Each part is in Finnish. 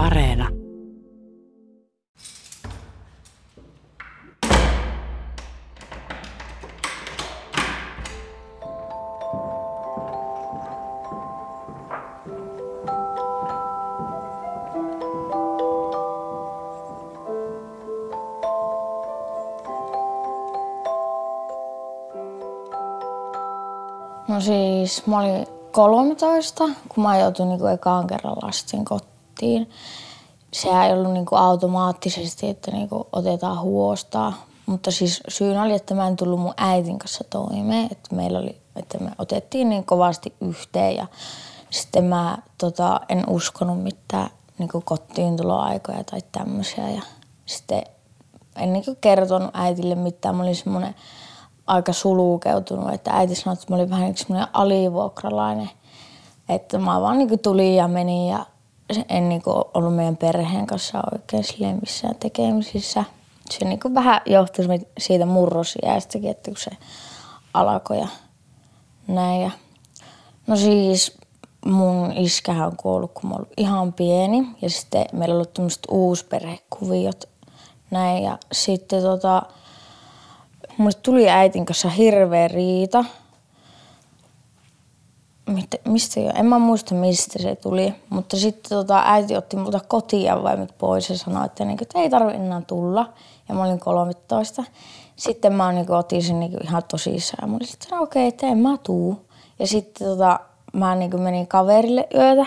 Areena. No siis mä olin 13, kun mä joutuin niinku ekaan kerran lasten kotiin. Sehän ei ollut niinku automaattisesti, että niinku otetaan huostaa. Mutta siis syynä oli, että mä en tullut mun äitin kanssa toimeen. Että meillä oli, että me otettiin niin kovasti yhteen ja sitten mä tota, en uskonut mitään niinku kotiin tuloaikoja tai tämmöisiä. Ja sitten en niinku kertonut äitille mitään. Mä olin semmoinen aika sulukeutunut, että äiti sanoi, että mä olin vähän semmoinen alivuokralainen. Että mä vaan niin tulin ja menin ja en niin ollut meidän perheen kanssa oikein missään tekemisissä. Se niin vähän johtui siitä murrosiäistäkin, että kun se alkoi ja näin. Ja no siis mun iskähän on kuollut, kun mä ollut ihan pieni. Ja sitten meillä on ollut tämmöiset uusperhekuviot näin. Ja sitten tota, Mulle tuli äitin kanssa hirveä riita. Mistä jo? En mä muista mistä se tuli, mutta sitten tota, äiti otti multa kotia vai pois ja sanoi, että, niin, että ei tarvi enää tulla. Ja mä olin 13. Sitten mä niin otin sen niin ihan tosissaan. Mä olin sitten, okei, okay, että en mä tuu. Ja sitten tota, mä niin menin kaverille yötä.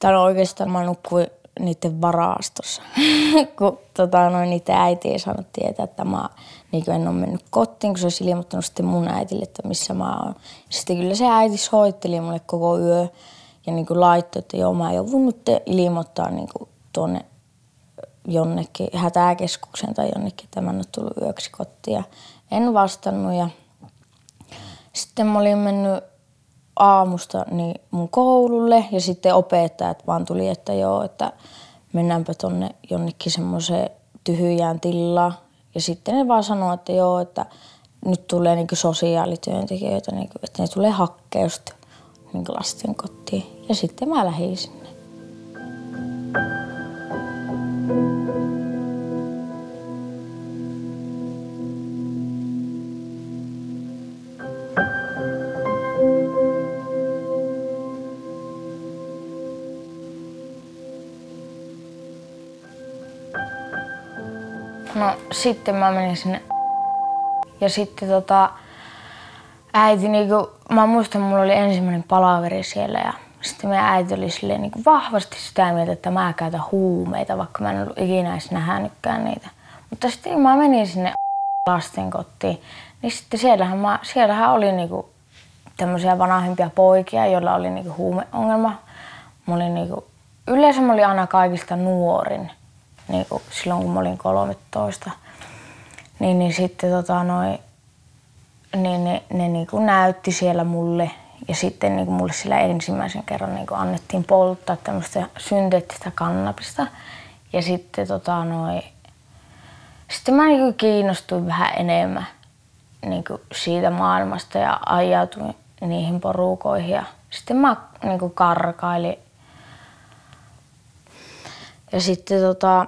Tai oikeastaan mä nukkuin niiden varastossa, kun tota, noin, niiden äiti ei saanut tietää, että mä niin en ole mennyt kotiin, kun se olisi ilmoittanut sitten mun äitille, että missä mä oon. Sitten kyllä se äiti soitteli mulle koko yö ja niin kuin laittoi, että joo, mä joudun nyt ilmoittaa niin kuin tuonne jonnekin hätäkeskukseen tai jonnekin, että mä en ole tullut yöksi kotiin. Ja en vastannut ja sitten mä olin mennyt aamusta niin mun koululle ja sitten opettajat vaan tuli, että joo, että mennäänpä tonne jonnekin semmoiseen tyhjään tilaan. Ja sitten ne vaan sanoo, että joo, että nyt tulee niin sosiaalityöntekijöitä, niin kuin, että ne tulee hakkea just niin lasten kotiin. Ja sitten mä lähdin sinne. No sitten mä menin sinne ja sitten tota, äiti niinku, mä muistan mulla oli ensimmäinen palaveri siellä ja sitten meidän äiti oli silleen niinku vahvasti sitä mieltä, että mä käytän huumeita, vaikka mä en ollut ikinä edes nähnytkään niitä. Mutta sitten mä menin sinne lasten kotiin, niin sitten siellähän, mä, siellähän oli niinku tämmöisiä vanhempia poikia, joilla oli niinku huumeongelma. Mä olin niinku, yleensä mä olin aina kaikista nuorin niin kuin silloin kun mä olin 13. Niin, niin sitten tota, noi, niin ne, ne niin kuin näytti siellä mulle ja sitten niin kuin mulle sillä ensimmäisen kerran niin kuin annettiin polttaa tämmöistä synteettistä kannabista. Ja sitten tota, noi, sitten mä niin kuin kiinnostuin vähän enemmän niin kuin siitä maailmasta ja ajautuin niihin porukoihin. Ja sitten mä niin kuin karkailin. Ja sitten tota,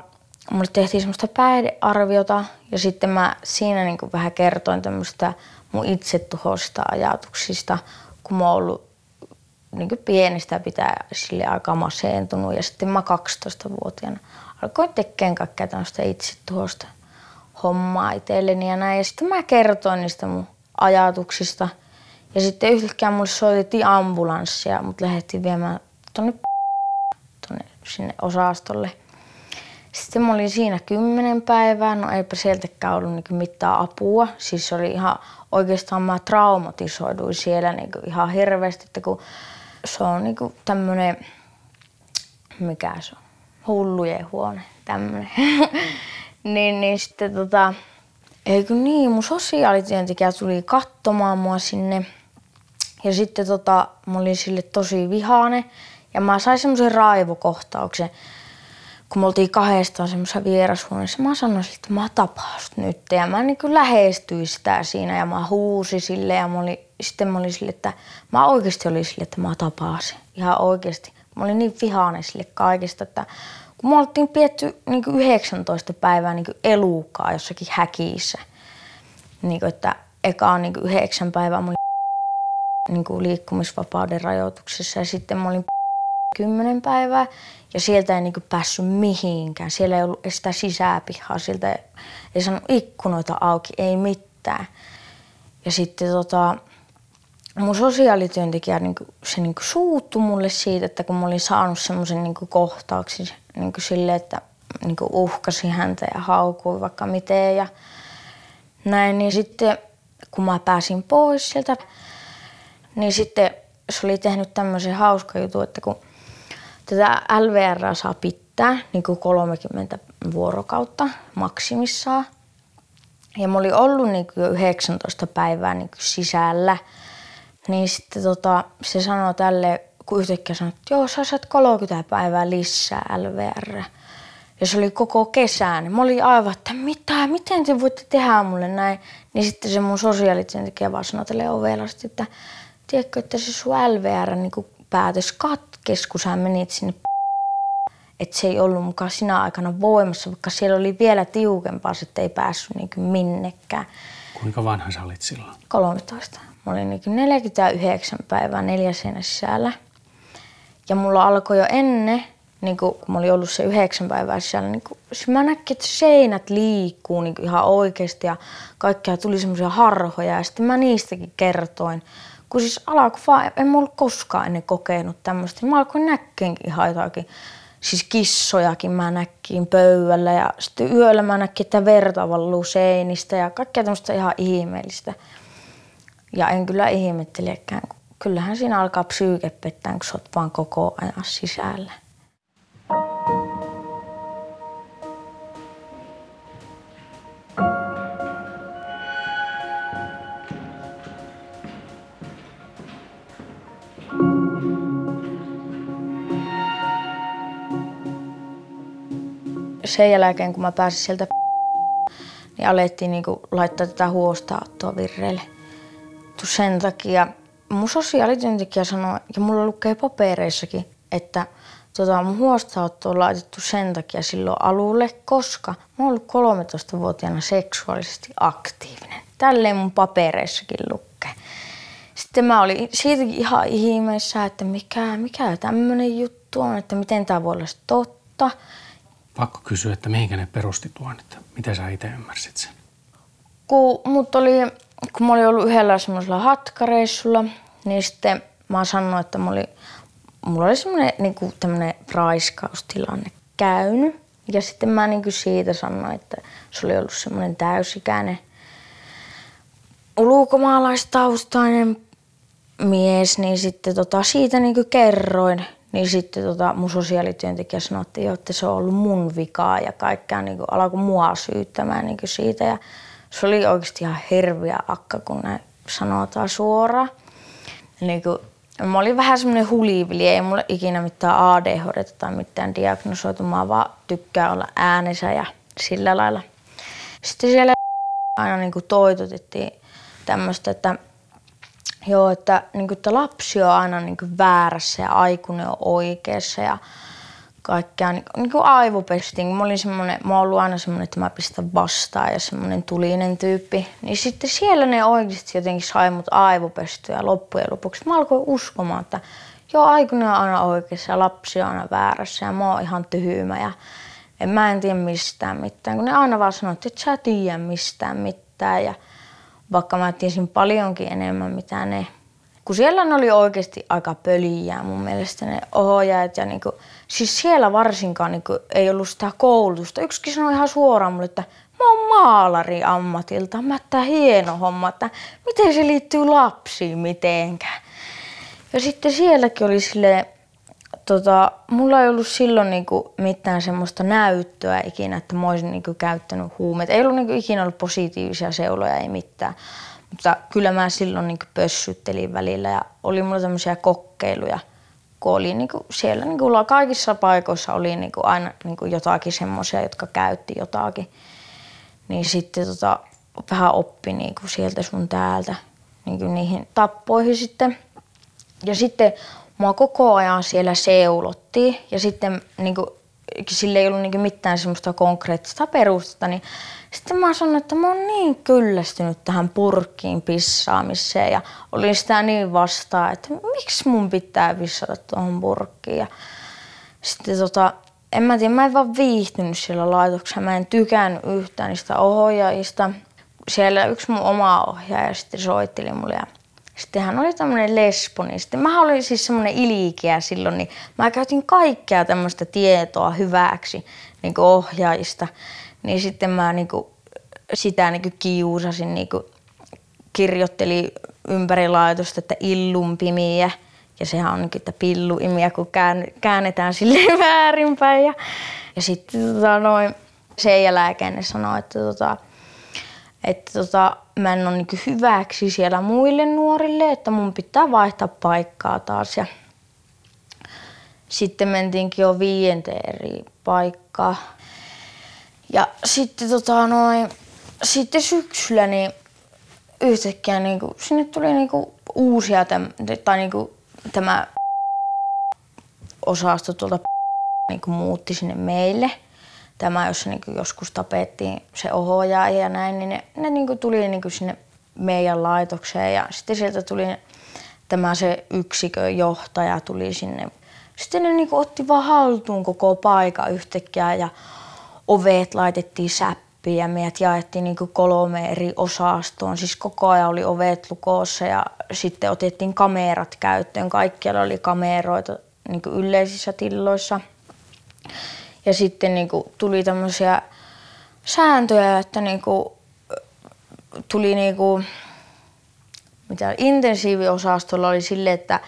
mulle tehtiin semmoista päihdearviota ja sitten mä siinä niin vähän kertoin tämmöistä mun itsetuhoista ajatuksista, kun mä oon ollut niin pienestä pitää sille aika maseentunut ja sitten mä 12-vuotiaana alkoin tekemään kaikkea tämmöistä itsetuhosta hommaa itselleni ja näin. Ja sitten mä kertoin niistä mun ajatuksista. Ja sitten yhtäkkiä mulle soitettiin ambulanssia, mut lähdettiin viemään tonne, tonne sinne osastolle. Sitten mä olin siinä kymmenen päivää, no eipä sieltäkään ollut niin mitään apua. Siis oli ihan, oikeastaan mä traumatisoiduin siellä niin ihan hirveästi, että kun se on niin tämmöinen, mikä se on, hullujen huone, tämmöinen. niin, niin sitten tota, eikö niin, mun sosiaalityöntekijä tuli katsomaan mua sinne. Ja sitten tota, mä olin sille tosi vihane ja mä sain semmoisen raivokohtauksen kun me oltiin kahdestaan semmoisessa vierashuoneessa, mä sanoin että mä tapaan nyt. Ja mä niin kuin lähestyin sitä siinä ja mä huusin sille ja mä olin, sitten mä olin sille, että mä oikeasti olin sille, että mä tapaan sen. Ihan oikeasti. mä olin niin vihainen sille kaikesta, että kun me oltiin pietty niin 19 päivää niin elukaa jossakin häkissä. Niin kuin, että eka on niin yhdeksän päivää mä olin niin kuin liikkumisvapauden rajoituksessa ja sitten mä olin kymmenen päivää ja sieltä ei niin kuin päässyt mihinkään. Siellä ei ollut sitä sisäpihaa, sieltä ei, ei saanut ikkunoita auki, ei mitään. Ja sitten tota, mun sosiaalityöntekijä niin kuin, se niin kuin suuttui mulle siitä, että kun mä olin saanut semmoisen niin kohtauksen niin kuin sille, että niin kuin uhkasi häntä ja haukui vaikka miten ja näin, niin sitten kun mä pääsin pois sieltä, niin sitten se oli tehnyt tämmöisen hauska jutun, että kun tätä LVR saa pitää niin kuin 30 vuorokautta maksimissaan, ja mä olin ollut niin kuin jo 19 päivää niin kuin sisällä, niin sitten tota, se sanoi tälle, kun yhtäkkiä sanoi, että joo, sä saat 30 päivää lisää LVR. Ja se oli koko kesän. Mä olin aivan, että mitä, miten te voitte tehdä mulle näin. Niin sitten se mun sosiaalityöntekijä vaan sanoi tälle ovelasti, että tiedätkö, että se sun LVR niin päätös katkesi, sä menit sinne että se ei ollut mukaan sinä aikana voimassa, vaikka siellä oli vielä tiukempaa, että ei päässyt niin minnekään. Kuinka vanha sä olit silloin? 13. Mä olin niin 49 päivää neljäsenä sisällä. Ja mulla alkoi jo ennen, niin kun mä olin ollut se yhdeksän päivää siellä, niin kun, siis mä näkin, että seinät liikkuu niin ihan oikeasti ja kaikkea tuli semmoisia harhoja ja sitten mä niistäkin kertoin. Kun siis alkoi vaan, en ollut koskaan ennen kokenut tämmöistä. Mä alkoin näkeenkin ihan jotakin siis kissojakin mä näkin pöydällä ja sitten yöllä mä näkin, että verta valluu seinistä ja kaikkea tämmöistä ihan ihmeellistä. Ja en kyllä ihmettelekään, kyllähän siinä alkaa psyyke pettää, kun sä oot vaan koko ajan sisällä. Sen jälkeen, kun mä pääsin sieltä niin alettiin niinku laittaa tätä huostaanottoa virreille. Sen takia mun sosiaalityöntekijä sanoi, ja mulla lukee papereissakin, että tota, mun huostaanotto on laitettu sen takia silloin alulle, koska mä oon ollut 13-vuotiaana seksuaalisesti aktiivinen. Tälleen mun papereissakin lukee. Sitten mä olin siitäkin ihan ihmeessä, että mikä, mikä tämmöinen juttu on, että miten tämä voi olla totta. Pakko kysyä, että mihinkä ne perusti tuon, että miten sä itse ymmärsit sen? Kun, mut oli, kun mä olin ollut yhdellä semmoisella hatkareissulla, niin sitten mä sanoin, että oli, mulla oli semmoinen niin tämmöinen raiskaustilanne käynyt. Ja sitten mä niin siitä sanoin, että se oli ollut semmoinen täysikäinen ulkomaalaistaustainen mies, niin sitten tota, siitä niin kerroin. Niin sitten tota, mun sosiaalityöntekijä sanoi, että, jo, että se on ollut mun vikaa ja kaikkea niin alkoi mua syyttämään niin siitä. Ja se oli oikeasti ihan hirviä akka, kun ne sanotaan suoraan. Niin kuin, mä olin vähän semmoinen hulivili, ei mulle ikinä mitään ADHD tai mitään diagnosoitu, mä vaan tykkään olla äänessä ja sillä lailla. Sitten siellä aina niin kuin toitotettiin tämmöistä, että Joo, että, niin kuin, että lapsi on aina niin kuin väärässä ja aikuinen on oikeassa ja kaikkea niin, niin kuin aivopestiin. Mä olin semmoinen, mä oon ollut aina semmoinen, että mä pistän vastaan ja semmoinen tulinen tyyppi. Niin sitten siellä ne oikeasti jotenkin sai mut aivopestyä loppujen lopuksi mä alkoin uskomaan, että joo, aikuinen on aina oikeassa ja lapsi on aina väärässä ja mä oon ihan tyhmä ja en, mä en tiedä mistään mitään. Kun ne aina vaan sanoo, että et sä tiedä mistään mitään ja vaikka mä tiesin paljonkin enemmän mitä ne. Kun siellä ne oli oikeasti aika pöliä mun mielestä ne ohjaajat ja niinku, siis siellä varsinkaan niinku ei ollut sitä koulutusta. Yksikin sanoi ihan suoraan mulle, että mä oon maalari ammatilta, mä että hieno homma, että miten se liittyy lapsiin mitenkään. Ja sitten sielläkin oli silleen, tota, mulla ei ollut silloin niinku mitään semmoista näyttöä ikinä, että mä olisin niinku käyttänyt huumeita. Ei ollut niinku ikinä ollut positiivisia seuloja, ei mitään. Mutta kyllä mä silloin niinku pössyttelin välillä ja oli mulla tämmöisiä kokeiluja, kun oli niinku siellä niinku kaikissa paikoissa oli niinku aina niinku jotakin semmoisia, jotka käytti jotakin. Niin sitten tota, vähän oppi niinku sieltä sun täältä niinku niihin tappoihin sitten. Ja sitten mua koko ajan siellä seulottiin ja sitten niin kuin, sille ei ollut niin mitään semmoista konkreettista perustetta, niin sitten mä sanoin, että mä oon niin kyllästynyt tähän purkkiin pissaamiseen ja olin sitä niin vastaan, että miksi mun pitää pissata tuohon purkkiin. Ja sitten tota, en mä tiedä, mä en vaan viihtynyt siellä laitoksessa. Mä en tykännyt yhtään niistä ohjaajista. Siellä yksi mun oma ohjaaja sitten soitteli mulle ja sitten hän oli tämmöinen lesbo, niin sitten mä olin siis semmoinen ilikiä silloin, niin mä käytin kaikkea tämmöistä tietoa hyväksi niin ohjaajista. Niin sitten mä niin kuin, sitä niin kuin kiusasin, niin kuin, kirjoitteli ympäri laitosta, että illun pimiä. Ja sehän on niin että pilluimiä, kun käännetään sille väärinpäin. Ja, ja sitten tota, noin, sen jälkeen ne sanoi, että, tota, että tota, mä en ole niin hyväksi siellä muille nuorille, että mun pitää vaihtaa paikkaa taas. Ja sitten mentiinkin jo viienteen eri paikkaa. Ja sitten, tota, noin, sitten syksyllä niin yhtäkkiä niin kuin, sinne tuli niin kuin, uusia, täm, tai niin kuin, tämä osasto tuolta niin kuin, muutti sinne meille. Tämä, jossa niin kuin, joskus tapettiin se ohjaaja ja näin, niin ne, ne niin kuin, tuli niin kuin, sinne meidän laitokseen ja sitten sieltä tuli tämä se yksikön johtaja tuli sinne. Sitten ne niin kuin, otti vaan haltuun koko paikan yhtäkkiä ja ovet laitettiin säppiin ja meidät jaettiin niin kolme eri osastoon. Siis koko ajan oli ovet lukossa ja sitten otettiin kamerat käyttöön. Kaikkialla oli kameroita niin yleisissä tilloissa. Ja sitten niin kuin tuli tämmöisiä sääntöjä, että niin kuin tuli niin kuin, mitä intensiiviosastolla oli sille, että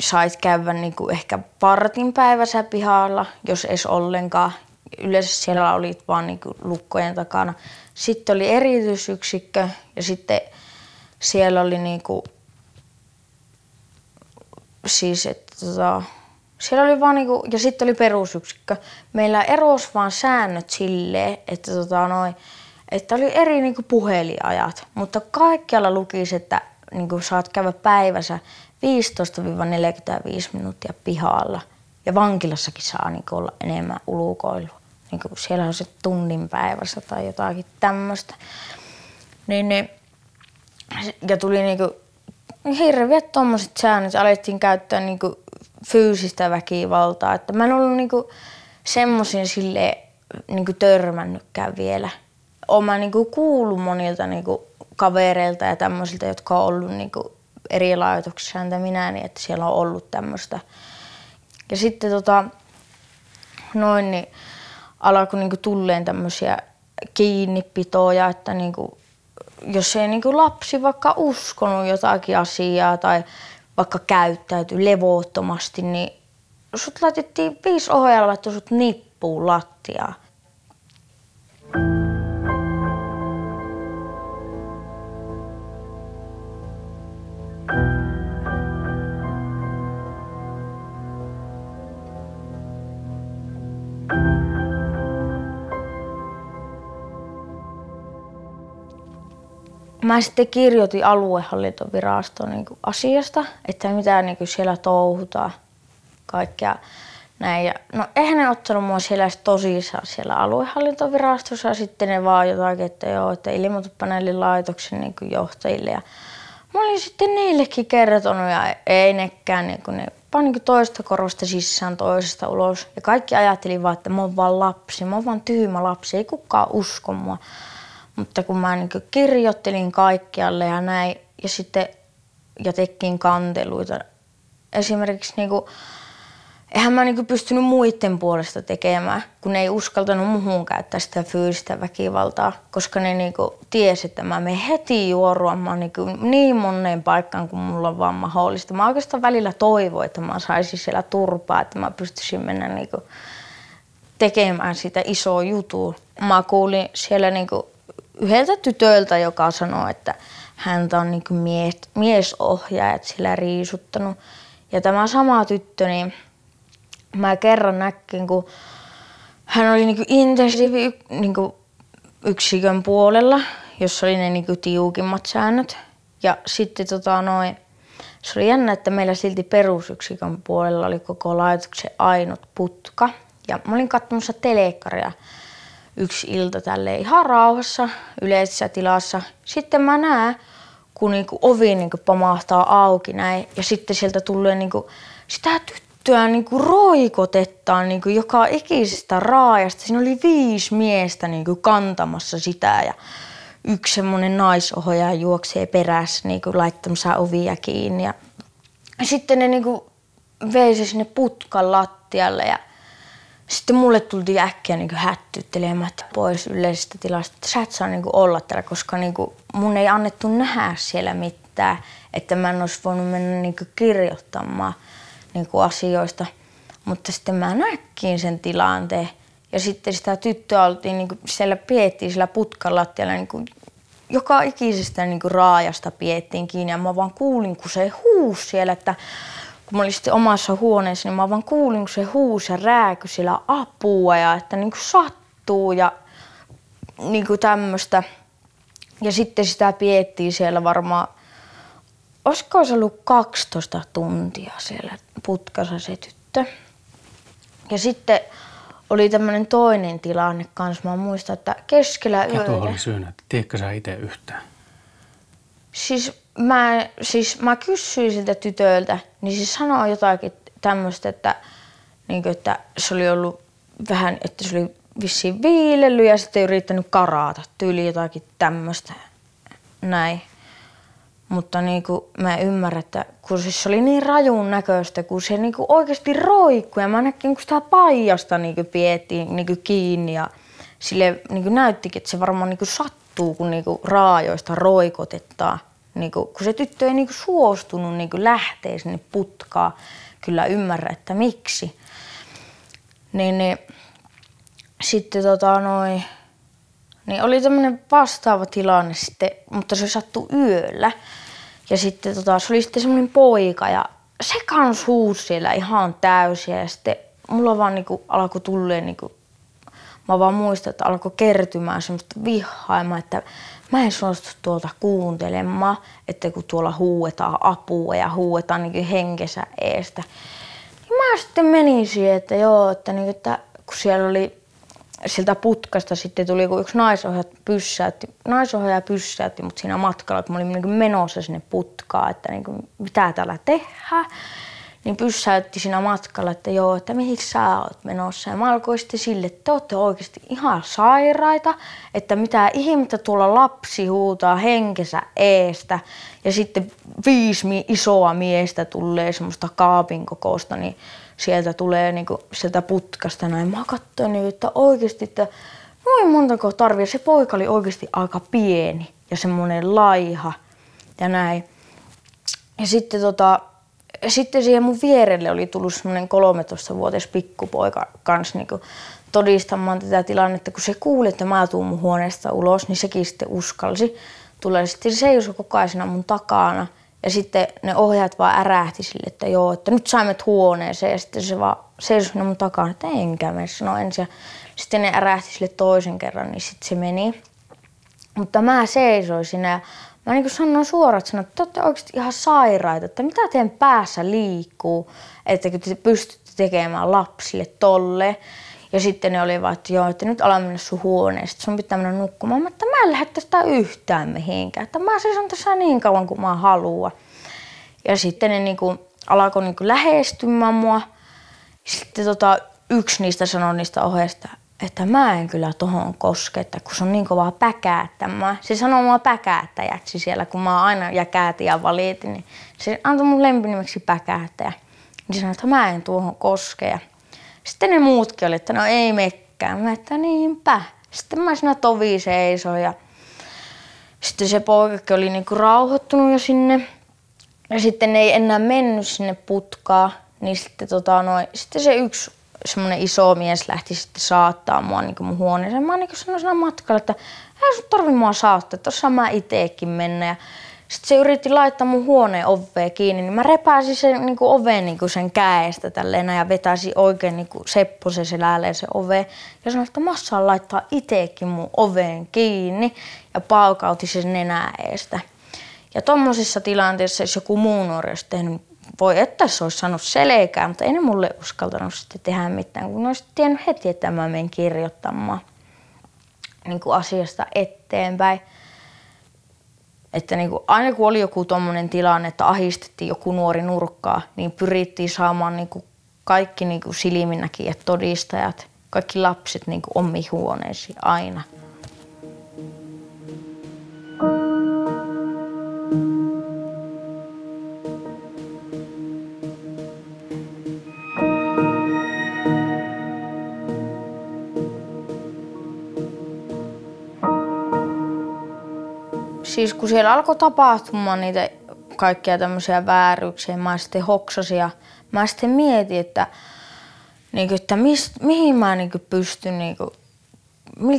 sait käydä niin kuin ehkä partin päivässä pihalla, jos edes ollenkaan. Yleensä siellä oli vaan niin kuin lukkojen takana. Sitten oli erityisyksikkö ja sitten siellä oli niin kuin, siis, että tota, siellä oli vaan niinku, ja sitten oli perusyksikkö. Meillä erosi vaan säännöt silleen, että, tota, noi, että oli eri niinku puheliajat, mutta kaikkialla lukisi, että niinku, saat käydä päivässä 15-45 minuuttia pihalla. Ja vankilassakin saa niin olla enemmän ulkoilua. Niin siellä on se tunnin päivässä tai jotakin tämmöistä. Niin, niin, ja tuli niin kuin, hirveät tuommoiset säännöt. Alettiin käyttää niin kuin, fyysistä väkivaltaa. Että mä en ollut niin semmoisen sille niin törmännytkään vielä. Olen niin kuullut monilta niin kavereilta ja tämmöisiltä, jotka on ollut niin eri laitoksissa entä minä, niin että siellä on ollut tämmöistä. Ja sitten tota, noin, niin alkoi niinku tulleen tämmöisiä kiinnipitoja, että niinku, jos ei niinku lapsi vaikka uskonut jotakin asiaa tai vaikka käyttäytyi levottomasti, niin sut laitettiin viisi ohjalla, että sut nippuun lattiaan. Mä sitten kirjoitin aluehallintovirastoon niin asiasta, että mitä niin siellä touhutaan kaikkea näin. Ja, no eihän ne ottanut mua siellä tosissaan siellä aluehallintovirastossa sitten ne vaan jotakin, että joo, että ilmoitapa näille laitoksen niin johtajille. Ja mä olin sitten niillekin kertonut ja ei nekään, niin kuin ne vaan niin toista korvasta sisään toisesta ulos. Ja kaikki ajatteli vaan, että mä oon vaan lapsi, mä oon vaan tyhmä lapsi, ei kukaan usko mua. Mutta kun mä niin kirjoittelin kaikkialle ja näin, ja sitten ja tekin kanteluita. Esimerkiksi niin kuin, eihän mä niin pystynyt muiden puolesta tekemään, kun ei uskaltanut muuhun käyttää sitä fyysistä väkivaltaa, koska ne niin tiesi, että mä menen heti juoruamaan niin, niin moneen paikkaan kuin mulla on vaan mahdollista. Mä oikeastaan välillä toivoin, että mä saisin siellä turpaa, että mä pystyisin mennä niin tekemään sitä isoa jutua. Mä kuulin siellä niin yhdeltä tytöltä, joka sanoi, että häntä on niin mies, miesohjaajat sillä riisuttanut. Ja tämä sama tyttö, niin mä kerran näkin, kun hän oli niin intensiivi niin yksikön puolella, jossa oli ne niin tiukimmat säännöt. Ja sitten tota noin, se oli jännä, että meillä silti perusyksikön puolella oli koko laitoksen ainut putka. Ja mä olin katsomassa telekkaria yksi ilta tälle ihan rauhassa yleisessä tilassa. Sitten mä näen, kun niinku ovi niinku pamahtaa auki näin ja sitten sieltä tulee niinku sitä tyttöä niinku roikotettaan niinku joka ikisestä raajasta. Siinä oli viisi miestä niinku kantamassa sitä ja yksi semmoinen naisohoja juoksee perässä niinku laittamassa ovia kiinni. Ja sitten ne niinku vei se sinne putkan lattialle ja sitten mulle tultiin äkkiä niin hättyttelemään pois yleisestä tilasta, että sä et saa niin olla täällä, koska niin mun ei annettu nähdä siellä mitään, että mä en olisi voinut mennä niin kirjoittamaan niin asioista. Mutta sitten mä näkkiin sen tilanteen ja sitten sitä tyttöä oltiin, niin siellä piettiin sillä putkan lattialla, niin joka ikisestä niin raajasta piettiin kiinni ja mä vaan kuulin, kun se huusi siellä, että kun mä olin sitten omassa huoneessa, niin mä vaan kuulin, kun se huusi ja rääky siellä apua ja että niin kuin sattuu ja niin kuin tämmöistä. Ja sitten sitä piettiin siellä varmaan, olisiko se ollut 12 tuntia siellä putkassa se tyttö. Ja sitten oli tämmöinen toinen tilanne kanssa. Mä muistan, että keskellä yöllä... Ja tuohon oli syynä, että tiedätkö sä itse yhtään? Siis mä, siis mä kysyin siltä tytöltä, niin se sanoi jotakin tämmöistä, että, niin kuin, että se oli ollut vähän, että se oli vissiin viilellyt ja sitten yrittänyt karata, tyyli jotakin tämmöistä. Näin. Mutta niin kuin mä ymmärrän, että kun siis se oli niin rajun näköistä, kun se niin kuin oikeasti roikkui ja mä näkin, kun sitä paijasta niin kuin piettiin niin kuin kiinni ja sille niin kuin näyttikin, että se varmaan niin kuin sattuu, kun niin kuin raajoista roikotetaan niin kuin, kun se tyttö ei niin kuin suostunut niin kuin lähteä sinne putkaa, kyllä ymmärrä, että miksi. Niin, niin sitten tota noin, niin oli tämmöinen vastaava tilanne sitten, mutta se sattui yöllä. Ja sitten tota, se oli sitten semmoinen poika ja se kans huusi siellä ihan täysiä ja sitten mulla vaan niinku alkoi tulleen niinku, mä vaan muistan, että alkoi kertymään semmoista vihaimaa, että mä en suostu tuolta kuuntelemaan, että kun tuolla huuetaan apua ja huuetaan niin henkensä eestä. Niin mä sitten menin siihen, että joo, että, niin, että kun siellä oli sieltä putkasta sitten tuli, kun yksi naisohjaaja pyssäytti, naisohjaaja pyssäytti mut siinä matkalla, kun mä olin niin menossa sinne putkaan, että niin kuin, mitä täällä tehdään niin pyssäytti siinä matkalla, että joo, että mihin sä oot menossa. Ja mä alkoin sitten sille, että te ootte oikeasti ihan sairaita, että mitä ihmettä tuolla lapsi huutaa henkensä eestä. Ja sitten viisi isoa miestä tulee semmoista kaapin kokoista, niin sieltä tulee niinku sieltä putkasta näin. Mä katsoin, niin, että oikeasti, että noin montako tarvii. Se poika oli oikeasti aika pieni ja semmoinen laiha ja näin. Ja sitten tota, sitten siihen mun vierelle oli tullut semmoinen 13-vuotias pikkupoika kanssa niin todistamaan tätä tilannetta. Kun se kuuli, että mä tuun mun huoneesta ulos, niin sekin sitten uskalsi. Tulee sitten se seisoi koko ajan mun takana. Ja sitten ne ohjaat vaan ärähti sille, että joo, että nyt saimme huoneeseen. Ja sitten se vaan seisoi mun takana, että enkä mene, sano ensin. Sitten ne ärähti sille toisen kerran, niin sitten se meni. Mutta mä seisoin siinä ja Mä niin sanoin suoraan, että te olette oikeasti ihan sairaita, että mitä teidän päässä liikkuu, että te pystytte tekemään lapsille tolle. Ja sitten ne oli vaan, että joo, että nyt ala mennä sun huoneesta, sun pitää mennä nukkumaan. Mä, että mä en lähde tästä yhtään mihinkään, että mä seison tässä niin kauan kuin mä haluan. Ja sitten ne niin kuin, alkoi niin kuin lähestymään mua. Sitten tota, yksi niistä sanoi niistä ohjeista, että mä en kyllä tohon koske, että kun se on niin kovaa päkäättämää. Se sanoo mua päkäättäjäksi siellä, kun mä aina ja ja valitin, niin se antoi mun lempinimeksi päkäättäjä. Niin sanoi, että mä en tuohon koske. Ja sitten ne muutkin oli, että no ei mekkään. Mä että niinpä. Sitten mä siinä tovi seisoin ja sitten se poikakin oli niinku rauhoittunut jo sinne. Ja sitten ei enää mennyt sinne putkaan. Niin sitten, tota, noi, sitten se yksi semmoinen iso mies lähti sitten saattaa mua niin mun huoneeseen. Mä niin sanoin siinä matkalla, että ei sun tarvi mua saattaa, että osaa mä iteekin mennä. Ja sitten se yritti laittaa mun huoneen oveen kiinni, niin mä repäsin sen niin kuin oven niin kuin sen käestä tälleen ja vetäisin oikein niin kuin sepposen selälleen se ove. Ja sanoin, että mä saan laittaa iteekin mun oveen kiinni ja paukauti sen nenää eestä. Ja tuommoisissa tilanteissa, jos joku muu nuori olisi tehnyt, voi että se olisi saanut selkää, mutta ei ne mulle uskaltanut sitten tehdä mitään, kun olisi tiennyt heti, että mä menen kirjoittamaan niin kuin asiasta eteenpäin. Että niin kuin, aina kun oli joku tuommoinen tilanne, että ahistettiin joku nuori nurkkaa, niin pyrittiin saamaan niin kuin kaikki niin kuin silminnäkijät, todistajat, kaikki lapset niin kuin omiin huoneisiin aina. Siis kun siellä alkoi tapahtumaan niitä kaikkia tämmöisiä vääryyksiä, mä sitten hoksasin ja mä sitten mietin, että, niin kuin, että mist, mihin mä niin kuin pystyn, niin kuin,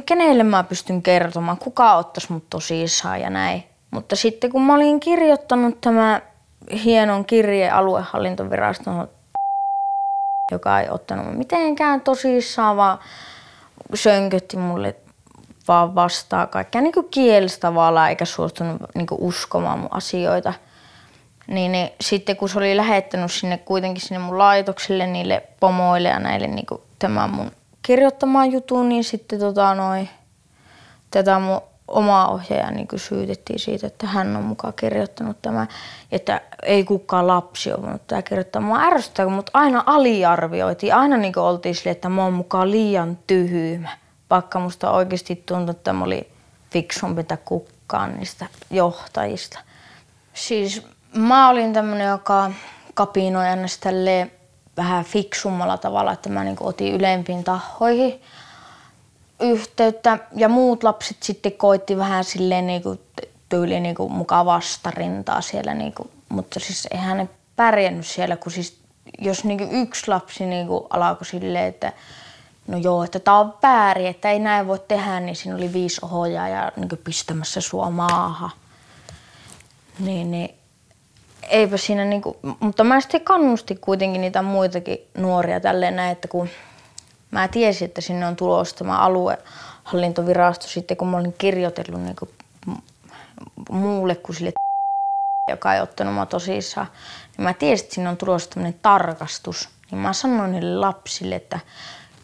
kenelle mä pystyn kertomaan, kuka ottaisi mut tosissaan ja näin. Mutta sitten kun mä olin kirjoittanut tämä hienon kirje aluehallintoviraston, joka ei ottanut mitenkään tosissaan, vaan sönkötti mulle vaan vastaa kaikkea niin kuin kielestä tavallaan eikä suostunut niin kuin uskomaan mun asioita. Niin, niin sitten kun se oli lähettänyt sinne kuitenkin sinne mun laitokselle, niille pomoille ja näille niin kuin tämän mun kirjoittamaan jutun, niin sitten tota noi, tätä mun omaa ohjaaja niin syytettiin siitä, että hän on mukaan kirjoittanut tämä, että ei kukaan lapsi ole voinut tämä kirjoittaa. Mua ärsyttää, mutta aina aliarvioitiin. Aina niin oltiin sille, että mä oon mukaan liian tyhmä vaikka musta oikeasti tuntui, että mä oli fiksumpi kukkaan niistä johtajista. Siis mä olin tämmönen, joka kapinoi aina vähän fiksummalla tavalla, että mä niin otin ylempiin tahoihin yhteyttä ja muut lapset sitten koitti vähän silleen niin kuin tyyli niin kuin mukaan vastarintaa siellä, niin kuin, mutta siis eihän ne pärjännyt siellä, kun siis jos niin kuin yksi lapsi niin kuin alkoi silleen, että no joo, että tämä on väärin, että ei näin voi tehdä, niin siinä oli viisi ohjaa ja niin pistämässä sua maahan. Niin, niin eipä siinä niinku, mutta mä sitten kannustin kuitenkin niitä muitakin nuoria tälleen näin, että kun mä tiesin, että sinne on tulossa tämä aluehallintovirasto sitten, kun mä olin kirjoitellut niinku muulle kuin sille joka ei ottanut mua tosissaan, niin mä tiesin, että sinne on tulossa tämmöinen tarkastus. Niin mä sanoin niille lapsille, että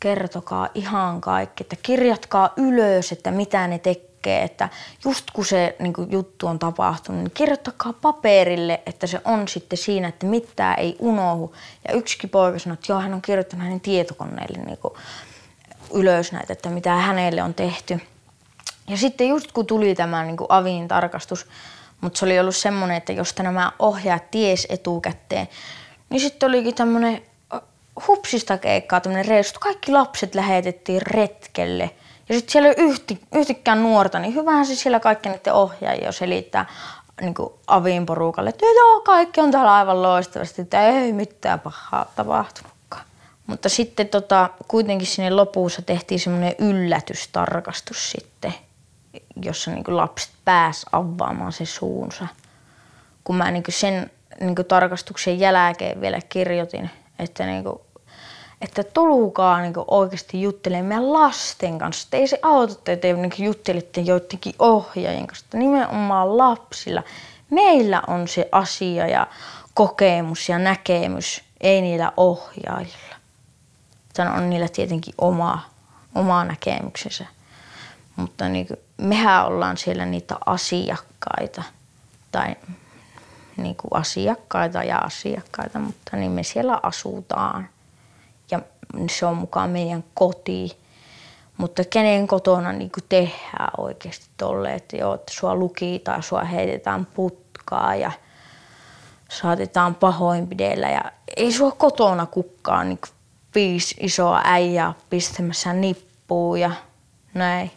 kertokaa ihan kaikki, että kirjatkaa ylös, että mitä ne tekee, että just kun se niin kuin juttu on tapahtunut, niin kirjoittakaa paperille, että se on sitten siinä, että mitään ei unohu. Ja yksikin poika sanoi, että joo, hän on kirjoittanut hänen tietokoneelle niin kuin ylös näitä, että mitä hänelle on tehty. Ja sitten just kun tuli tämä niin avin tarkastus, mutta se oli ollut semmoinen, että jos nämä ohjaat ties etukäteen, niin sitten olikin tämmöinen hupsista keikkaa tämmöinen reissu. Kaikki lapset lähetettiin retkelle. Ja sitten siellä ei yhti, yhtikään nuorta, niin hyvähän se siellä kaikki niiden ohjaajia selittää niin kuin avin porukalle, että joo, kaikki on täällä aivan loistavasti, että ei mitään pahaa tapahtunutkaan. Mutta sitten tota, kuitenkin sinne lopussa tehtiin semmoinen yllätystarkastus sitten, jossa niin kuin lapset pääs avaamaan se suunsa. Kun mä niin kuin sen niin kuin tarkastuksen jälkeen vielä kirjoitin – että, niinku, että tulkaa niinku oikeasti juttelemaan lasten kanssa. Että ei se auta, että te niinku juttelitte joidenkin ohjaajien kanssa, että nimenomaan lapsilla. Meillä on se asia ja kokemus ja näkemys, ei niillä ohjaajilla. Tämä on niillä tietenkin oma, oma näkemyksensä. Mutta niin kuin, mehän ollaan siellä niitä asiakkaita tai niin kuin asiakkaita ja asiakkaita, mutta niin me siellä asutaan. Ja se on mukaan meidän koti. Mutta kenen kotona niin kuin tehdään oikeasti tolle, että, joo, että sua lukitaan, sua heitetään putkaa ja saatetaan pahoinpidellä. Ja ei sua kotona kukkaan niin viisi isoa äijää pistämässä nippuun ja näin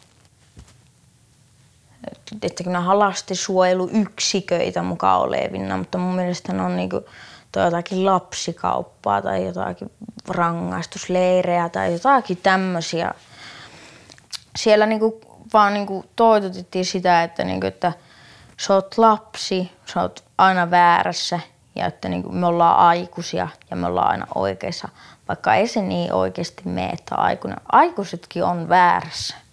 että nämä on lastensuojeluyksiköitä mukaan olevina, mutta mun mielestä ne on niinku, toi jotakin lapsikauppaa tai jotakin rangaistusleirejä tai jotakin tämmöisiä. Siellä niinku vaan niinku toitotettiin sitä, että, niinku, että sä oot lapsi, sä oot aina väärässä ja että niinku me ollaan aikuisia ja me ollaan aina oikeassa, vaikka ei se niin oikeasti mene, että aikuinen. aikuisetkin on väärässä.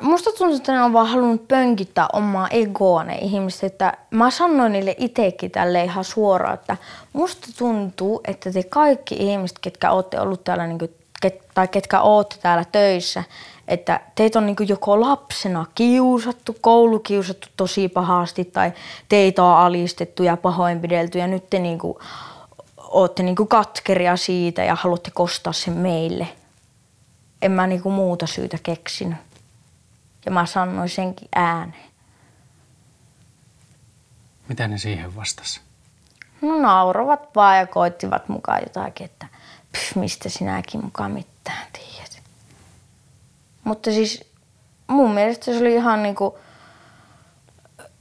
Musta tuntuu, että ne on vaan halunnut pönkittää omaa egoa ne ihmiset. Että mä sanoin niille itsekin tälle ihan suoraan, että musta tuntuu, että te kaikki ihmiset, ketkä olette ollut täällä, niin kuin, ket, tai ketkä olette täällä töissä, että teitä on niin kuin joko lapsena kiusattu, koulukiusattu tosi pahasti tai teitä on alistettu ja pahoinpidelty ja nyt te niin kuin, olette niin kuin katkeria siitä ja haluatte kostaa sen meille. En mä niin kuin muuta syytä keksinyt. Ja mä sanoin senkin ääneen. Mitä ne siihen vastasi? No nauravat vaan ja koittivat mukaan jotakin, että pff, mistä sinäkin mukaan mitään tiedät. Mutta siis mun mielestä se oli ihan niinku,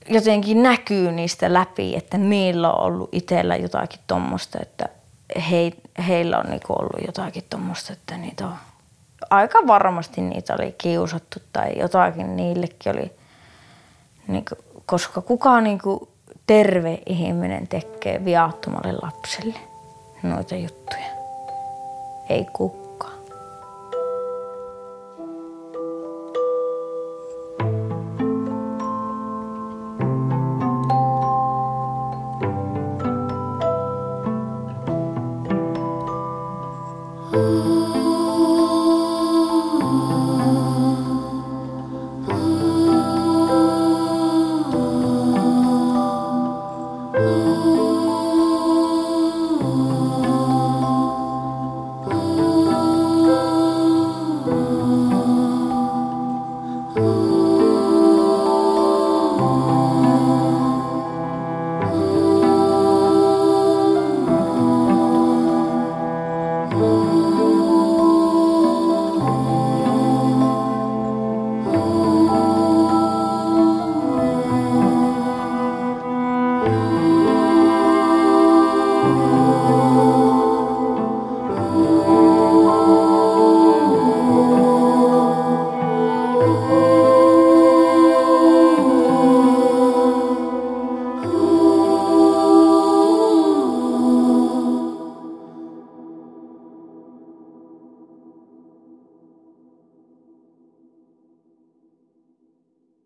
jotenkin näkyy niistä läpi, että niillä on ollut itsellä jotakin tuommoista, että he, heillä on niinku ollut jotakin tuommoista, että niitä on aika varmasti niitä oli kiusattu tai jotakin niillekin oli, niinku, koska kukaan niinku terve ihminen tekee viattomalle lapselle noita juttuja. Ei kukaan.